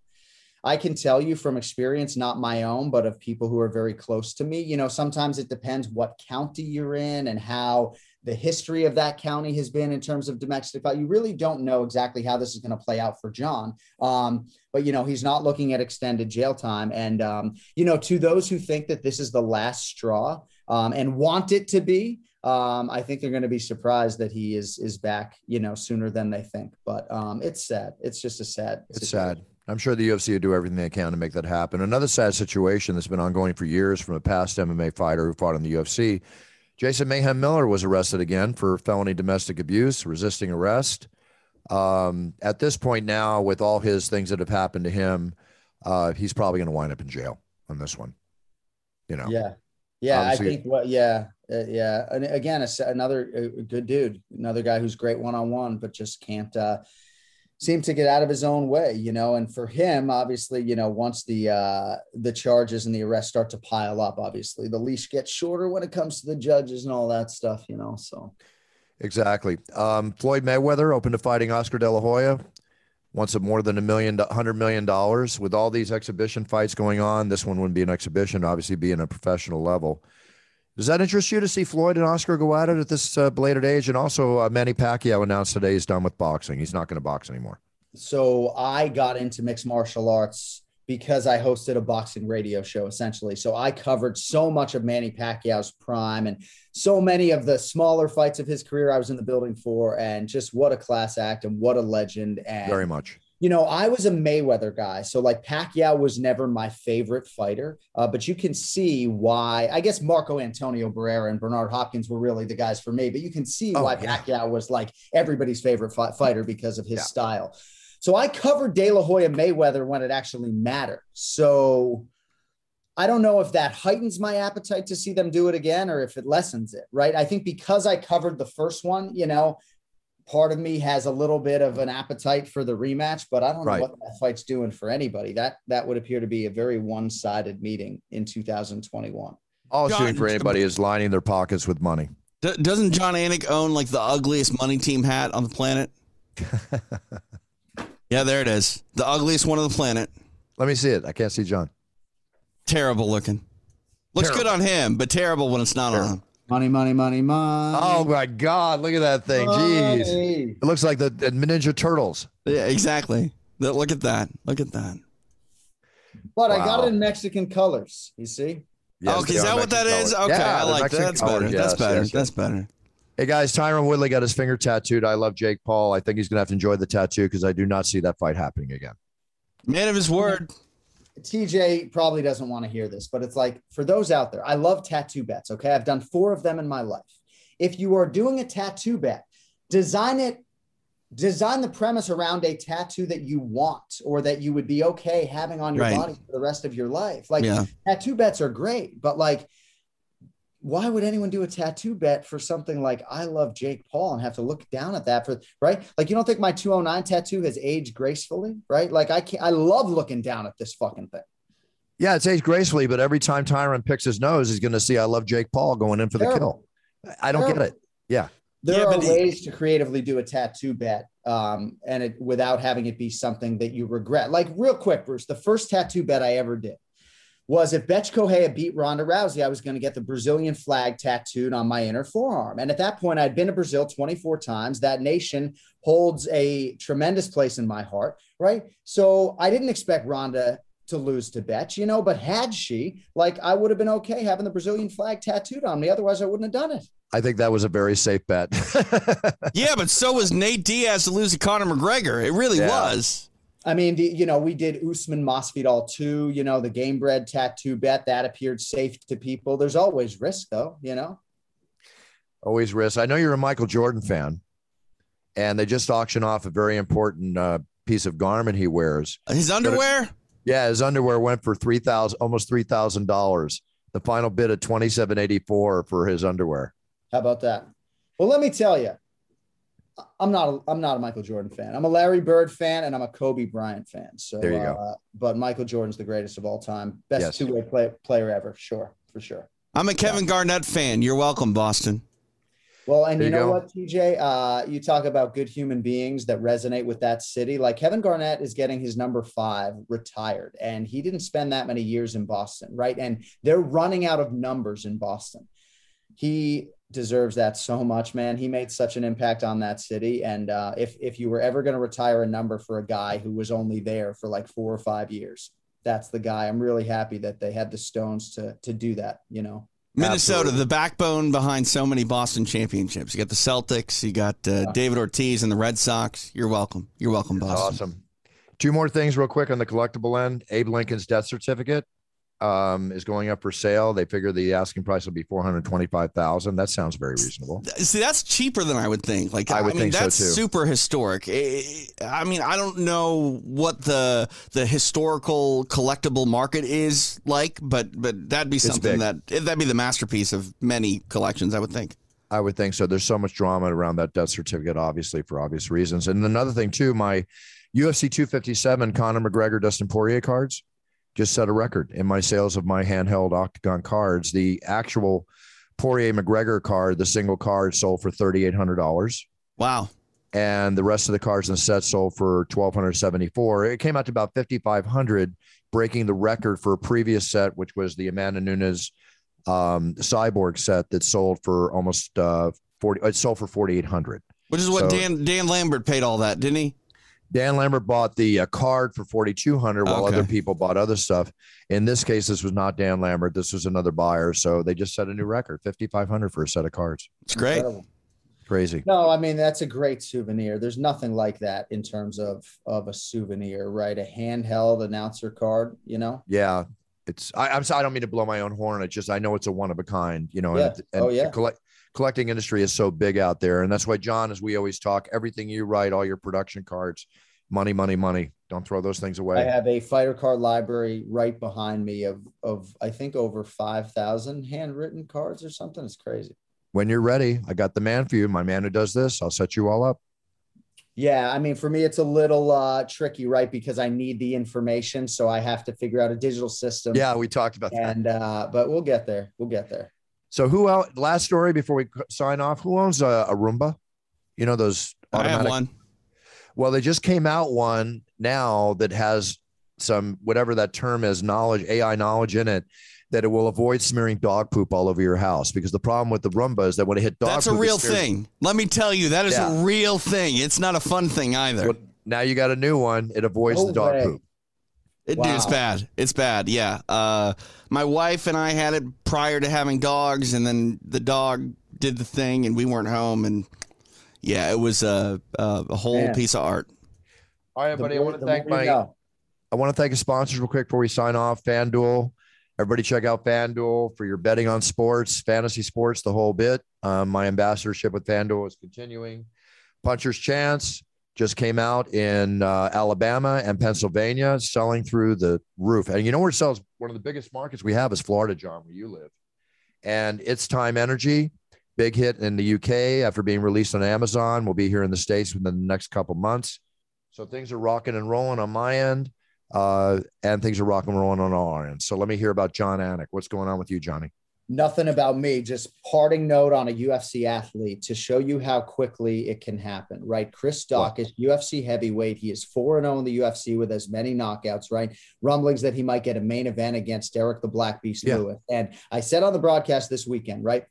I can tell you from experience, not my own, but of people who are very close to me, you know, sometimes it depends what county you're in and how the history of that county has been in terms of domestic violence. You really don't know exactly how this is going to play out for Jon. Um, but you know he's not looking at extended jail time and um, you know to those who think that this is the last straw um, and want it to be um, i think they're going to be surprised that he is is back you know sooner than they think but um, it's sad it's just a sad It's situation. sad. I'm sure the UFC will do everything they can to make that happen. Another sad situation that's been ongoing for years from a past MMA fighter who fought in the UFC. Jason Mayhem Miller was arrested again for felony domestic abuse, resisting arrest. Um, at this point now, with all his things that have happened to him, uh, he's probably going to wind up in jail on this one. You know, yeah yeah Obviously- i think what yeah uh, yeah and again it's another uh, good dude another guy who's great one-on-one but just can't uh seem to get out of his own way you know and for him obviously you know once the uh the charges and the arrests start to pile up obviously the leash gets shorter when it comes to the judges and all that stuff you know so Exactly. Um, Floyd Mayweather open to fighting Oscar De La Hoya. Wants a more than a million, hundred million dollars. With all these exhibition fights going on, this one wouldn't be an exhibition. Obviously, be in a professional level. Does that interest you to see Floyd and Oscar go at it at this uh, belated age? And also, uh, Manny Pacquiao announced today he's done with boxing. He's not going to box anymore. so I got into mixed martial arts because I hosted a boxing radio show essentially. So I covered so much of Manny Pacquiao's prime and so many of the smaller fights of his career I was in the building for and just what a class act and what a legend and Very much. You know, I was a Mayweather guy. So, like, Pacquiao was never my favorite fighter. Uh, but you can see why, I guess Marco Antonio Barrera and Bernard Hopkins were really the guys for me. But you can see Oh, why yeah. Pacquiao was like everybody's favorite fi- fighter because of his Yeah. style. So, I covered De La Hoya Mayweather when it actually mattered. So, I don't know if that heightens my appetite to see them do it again or if it lessens it, right? I think because I covered the first one, you know, part of me has a little bit of an appetite for the rematch, but I don't Right. know what that fight's doing for anybody. That that would appear to be a very one-sided meeting in 2021. All John- shooting for anybody is lining their pockets with money. D- doesn't Jon Anik own like the ugliest money team hat on the planet? <laughs> yeah, there it is. The ugliest one on the planet. Let me see it. I can't see Jon. Terrible looking. Looks Terrible. good on him, but terrible when it's not on him. Money, money, money, money. Oh my God! Look at that thing. Jeez, it looks like the, the Ninja Turtles. Yeah, exactly. Look at that. Look at that. But I got it in Mexican colors. You see? Yes, okay, is are that what that Mexican is? Okay, Yeah, I they're like that. That's colors. better. Yes, That's better. yes, yes. That's better. Hey guys, Tyron Woodley got his finger tattooed. I love Jake Paul. I think he's gonna have to enjoy the tattoo because I do not see that fight happening again. Man of his word. TJ probably doesn't want to hear this, but it's like for those out there, I love tattoo bets. Okay. I've done four of them in my life. If you are doing a tattoo bet, design it, design the premise around a tattoo that you want or that you would be okay having on your Right. body for the rest of your life. Like Yeah. tattoo bets are great, but like, why would anyone do a tattoo bet for something like I love Jake Paul and have to look down at that for right? Like you don't think my 209 tattoo has aged gracefully, right? Like I can't I love looking down at this fucking thing. Yeah, it's aged gracefully, but every time Tyron picks his nose, he's gonna see I love Jake Paul going in for the Terrible. kill. I don't get it. Yeah. There Yeah, are but he- ways to creatively do a tattoo bet um, and it without having it be something that you regret. Like real quick, Bruce, the first tattoo bet I ever did was if Bethe Correia beat Ronda Rousey, I was going to get the Brazilian flag tattooed on my inner forearm. And at that point, I'd been to Brazil 24 times. That nation holds a tremendous place in my heart, right? So I didn't expect Ronda to lose to Bet, you know, but had she, like, I would have been okay having the Brazilian flag tattooed on me. Otherwise, I wouldn't have done it. I think that was a very safe bet. <laughs> yeah, but so was Nate Diaz to lose to Conor McGregor. It really yeah. was. I mean, the, you know, we did Usman Masvidal too. You know, the Gamebred tattoo bet that appeared safe to people. There's always risk, though. You know, always risk. I know you're a Michael Jordan fan, and they just auctioned off a very important uh, piece of garment he wears. His underwear. It, yeah, his underwear went for three thousand, almost three thousand dollars. The final bid of twenty seven eighty four for his underwear. How about that? Well, let me tell you, I'm not a, I'm not a Michael Jordan fan. I'm a Larry Bird fan and I'm a Kobe Bryant fan. So there you uh, go. But Michael Jordan's the greatest of all time, best yes. two way play, player ever. Sure, for sure. I'm a Kevin yeah. Garnett fan. You're welcome, Boston. Well, and you, you know what, TJ? Uh, you talk about good human beings that resonate with that city. Like Kevin Garnett is getting his number five retired, and he didn't spend that many years in Boston, right? And they're running out of numbers in Boston. He deserves that so much, man. He made such an impact on that city. And uh, if if you were ever going to retire a number for a guy who was only there for like four or five years, that's the guy. I'm really happy that they had the stones to to do that. You know. Minnesota, Absolutely. the backbone behind so many Boston championships. You got the Celtics, you got uh, yeah. David Ortiz and the Red Sox. You're welcome. You're welcome, Boston. Awesome. Two more things, real quick, on the collectible end. Abe Lincoln's death certificate um, is going up for sale. They figure the asking price will be four hundred twenty-five thousand. That sounds very reasonable. See, that's cheaper than I would think. Like I would I mean, think that's so too. super historic. I mean, I don't know what the the historical collectible market is like, but but that'd be something that that'd be the masterpiece of many collections. I would think. I would think so. There's so much drama around that death certificate, obviously for obvious reasons. And another thing too, my UFC 257 Conor McGregor Dustin Poirier cards just set a record in my sales of my handheld octagon cards. The actual Poirier McGregor card, the single card, sold for thirty eight hundred dollars. Wow. And the rest of the cards in the set sold for twelve hundred seventy four. It came out to about fifty five hundred, breaking the record for a previous set, which was the Amanda Nunes um, Cyborg set that sold for almost uh, forty. It sold for forty eight hundred. Which is what so, Dan Dan Lambert paid all that, didn't he? Dan Lambert bought the uh, card for 4200 while okay. other people bought other stuff. In this case, this was not Dan Lambert. This was another buyer. So they just set a new record 5500 for a set of cards. It's great. Incredible. Crazy. No, I mean, that's a great souvenir. There's nothing like that in terms of, of a souvenir, right? A handheld announcer card, you know? Yeah. It's, I, I'm sorry, I don't mean to blow my own horn. It's just, I know it's a one of a kind, you know, yeah. and, and oh, yeah. collect, collecting industry is so big out there. And that's why, Jon, as we always talk, everything you write, all your production cards, money, money, money. Don't throw those things away. I have a fighter card library right behind me of, of I think over 5,000 handwritten cards or something. It's crazy. When you're ready, I got the man for you. My man who does this, I'll set you all up. Yeah, I mean, for me, it's a little uh, tricky, right? Because I need the information, so I have to figure out a digital system. Yeah, we talked about and, that. And uh, but we'll get there. We'll get there. So who else? Last story before we sign off. Who owns a, a Roomba? You know those. Automatic, I have one. Well, they just came out one now that has some whatever that term is, knowledge, AI knowledge in it. That it will avoid smearing dog poop all over your house because the problem with the Roomba is that when it hit dog, that's poop, a real thing. Let me tell you, that is yeah. a real thing. It's not a fun thing either. Well, now you got a new one. It avoids no the dog way. poop. It, wow. Dude, it's bad. It's bad. Yeah. Uh, my wife and I had it prior to having dogs, and then the dog did the thing, and we weren't home, and yeah, it was a a, a whole Man. piece of art. All right, buddy. I want to thank my. I want to thank the sponsors real quick before we sign off. FanDuel. Everybody check out FanDuel for your betting on sports, fantasy sports, the whole bit. Um, my ambassadorship with FanDuel is continuing. Puncher's Chance just came out in uh, Alabama and Pennsylvania, selling through the roof. And you know where it sells? One of the biggest markets we have is Florida, Jon, where you live. And it's Time Energy, big hit in the UK after being released on Amazon. We'll be here in the States within the next couple months. So things are rocking and rolling on my end, uh, and things are rocking and rolling on our end. So let me hear about Jon Anik. What's going on with you, Johnny? Nothing about me. Just parting note on a UFC athlete to show you how quickly it can happen. Right, Chris Daukaus UFC heavyweight. He is four and zero oh in the UFC with as many knockouts. Right, rumblings that he might get a main event against Derrick the Black Beast yeah. Lewis. And I said on the broadcast this weekend, right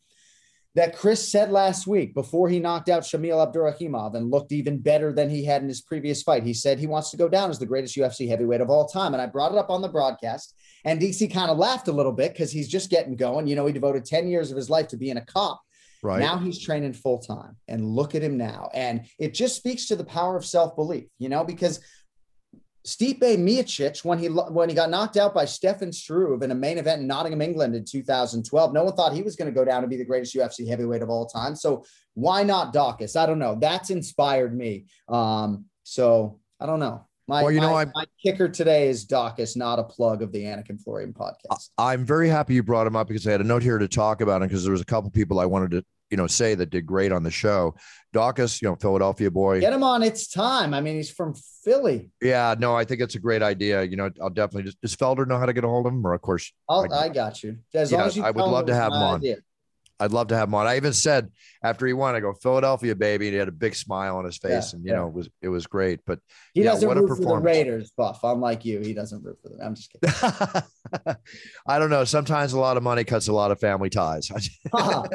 that Chris said last week before he knocked out Shamil Abdurakhimov and looked even better than he had in his previous fight. He said he wants to go down as the greatest UFC heavyweight of all time. And I brought it up on the broadcast, and DC kind of laughed a little bit because he's just getting going. You know, he devoted 10 years of his life to being a cop. Right. Now he's training full time. And look at him now. And it just speaks to the power of self belief, you know, because Stipe Miocic, when he when he got knocked out by Stefan Struve in a main event in Nottingham, England in 2012, no one thought he was going to go down and be the greatest UFC heavyweight of all time. So why not Daukaus? I don't know. That's inspired me. Um, so I don't know. My, well, you know, my, my kicker today is Daukaus, not a plug of the Anik Florian podcast. I'm very happy you brought him up because I had a note here to talk about him because there was a couple people I wanted to you know, say that did great on the show. Daukaus, you know, Philadelphia boy. Get him on. It's time. I mean, he's from Philly. Yeah, no, I think it's a great idea. You know, I'll definitely just does Felder know how to get a hold of him? Or of course, I'll, I, I got you. As yeah, long as you I would love to have him on. Idea. I'd love to have him on. I even said after he won, I go Philadelphia, baby. And he had a big smile on his face, yeah, and you yeah. know, it was it was great. But he yeah, doesn't what root for the Raiders, Buff. Unlike you, he doesn't root for them. I'm just kidding. <laughs> I don't know. Sometimes a lot of money cuts a lot of family ties. <laughs> Uh-huh.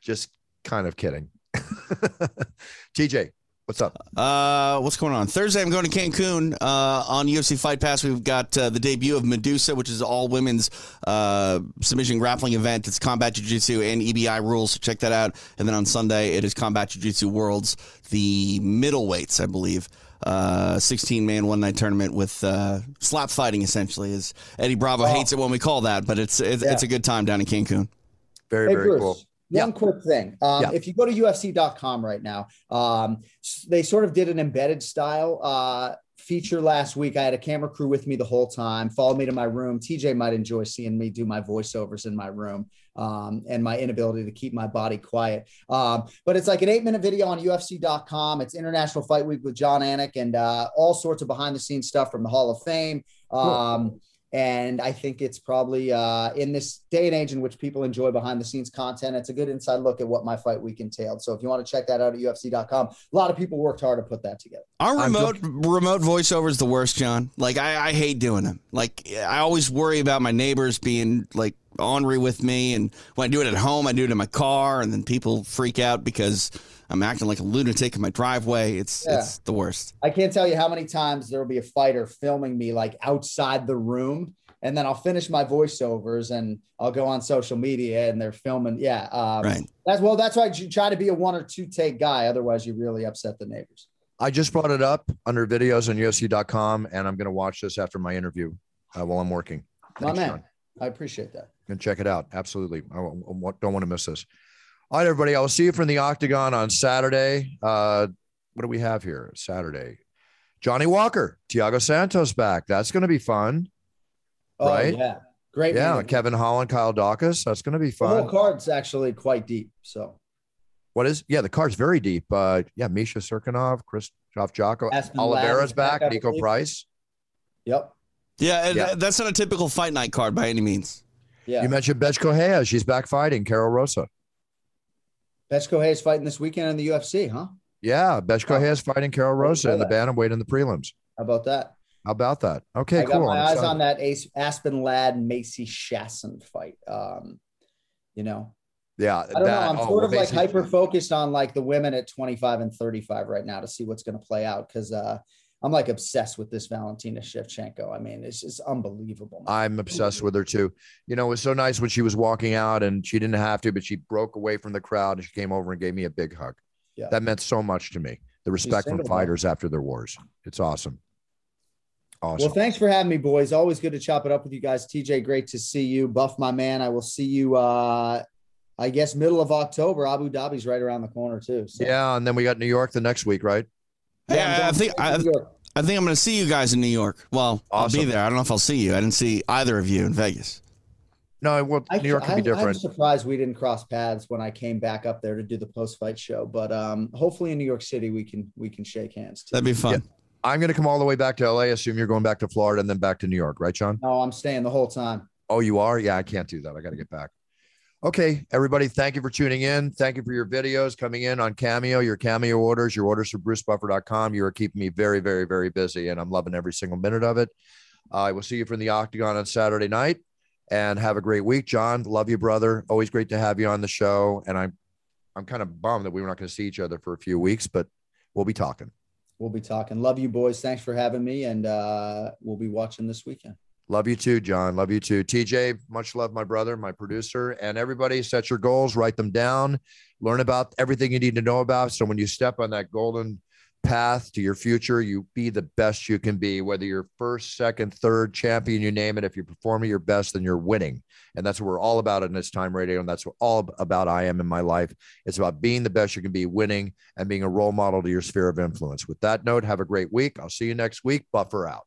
just kind of kidding. <laughs> TJ, What's up? Uh, what's going on? Thursday, I'm going to Cancun uh, on UFC Fight Pass. We've got uh, the debut of Medusa, which is all women's uh, submission grappling event. It's combat jiu-jitsu and EBI rules. So check that out. And then on Sunday, it is combat jiu-jitsu worlds, the middleweights, I believe. Uh, 16 man one night tournament with uh, slap fighting essentially. Is Eddie Bravo oh. hates it when we call that, but it's it's, yeah. it's a good time down in Cancun. Very hey, very Bruce. cool. One yeah. quick thing. Um, yeah. If you go to UFC.com right now, um, they sort of did an embedded style uh, feature last week. I had a camera crew with me the whole time, followed me to my room. TJ might enjoy seeing me do my voiceovers in my room um, and my inability to keep my body quiet. Um, but it's like an eight minute video on UFC.com. It's International Fight Week with Jon Anik and uh, all sorts of behind the scenes stuff from the Hall of Fame. Cool um, and I think it's probably uh, in this day and age in which people enjoy behind the scenes content, it's a good inside look at what my fight week entailed. So if you want to check that out at UFC.com, a lot of people worked hard to put that together. Our remote remote voiceover is the worst, Jon. Like I, I hate doing them. Like I always worry about my neighbors being like ornery with me, and when I do it at home, I do it in my car, and then people freak out because I'm acting like a lunatic in my driveway. It's yeah. it's the worst. I can't tell you how many times there will be a fighter filming me like outside the room, and then I'll finish my voiceovers and I'll go on social media and they're filming. Yeah, um, right. That's well. That's why you try to be a one or two take guy. Otherwise, you really upset the neighbors. I just brought it up under videos on UFC.com, and I'm going to watch this after my interview uh, while I'm working. Thanks, my man, Jon. I appreciate that. And check it out. Absolutely, I don't want to miss this. All right, everybody. I will see you from the Octagon on Saturday. Uh, what do we have here? Saturday. Johnny Walker, Thiago Santos back. That's going to be fun. Oh, right? Yeah. Great. Yeah. Meeting. Kevin Holland, Kyle Daukaus. That's going to be fun. The whole card's actually quite deep. So, what is, yeah, the card's very deep. Uh, yeah. Misha Cirkunov, Krzysztof Jotko, Oliveira's back, back Niko Price. Yep. Yeah, yeah. That's not a typical fight night card by any means. Yeah. You mentioned Correia. She's back fighting Karol Rosa. Correia is fighting this weekend in the UFC, huh? Yeah, Correia is fighting Karol Rosa in the bantamweight in the prelims. How about that? How about that? Okay, cool. I cool. got my eyes on that Ace, Aspen Ladd Macy Chiasson fight. Um, you know, yeah, I don't that, know. I'm oh, sort of like hyper focused on like the women at 25 and 35 right now to see what's going to play out because uh, I'm like obsessed with this Valentina Shevchenko. I mean, it's just unbelievable. Man. I'm obsessed with her too. You know, it was so nice when she was walking out and she didn't have to, but she broke away from the crowd and she came over and gave me a big hug. Yeah. That meant so much to me. The respect from fighters after their wars. It's awesome. Awesome. Well, thanks for having me, boys. Always good to chop it up with you guys. TJ, great to see you. Buff, my man. I will see you uh I guess middle of October. Abu Dhabi's right around the corner too. So. Yeah, and then we got New York the next week, right? Yeah, I think I, I, think I'm going to see you guys in New York. Well, awesome. I'll be there. I don't know if I'll see you. I didn't see either of you in Vegas. No, well, New York can be different. I'm surprised we didn't cross paths when I came back up there to do the post fight show, but um, hopefully in New York City we can we can shake hands. Too. That'd be fun. Yeah. I'm going to come all the way back to LA. Assume you're going back to Florida and then back to New York, right, Sean? No, I'm staying the whole time. Oh, you are? Yeah, I can't do that. I got to get back. Okay, everybody, thank you for tuning in. Thank you for your videos coming in on Cameo, your Cameo orders, your orders for BruceBuffer.com. You are keeping me very, very, very busy, and I'm loving every single minute of it. I will see you from the Octagon on Saturday night. and have a great week. Jon, love you, brother. Always great to have you on the show. And I'm I'm kind of bummed that we were not going to see each other for a few weeks, but we'll be talking. We'll be talking. Love you, boys. Thanks for having me, and uh, we'll be watching this weekend. Love you too, Jon. Love you too. TJ, much love, my brother, my producer, and everybody. Set your goals, write them down, learn about everything you need to know about. So when you step on that golden path to your future, you be the best you can be, whether you're first, second, third champion, you name it. If you're performing your best, then you're winning. And that's what we're all about in this time radio. And that's what all about I am in my life. It's about being the best you can be, winning, and being a role model to your sphere of influence. With that note, have a great week. I'll see you next week. Buffer out.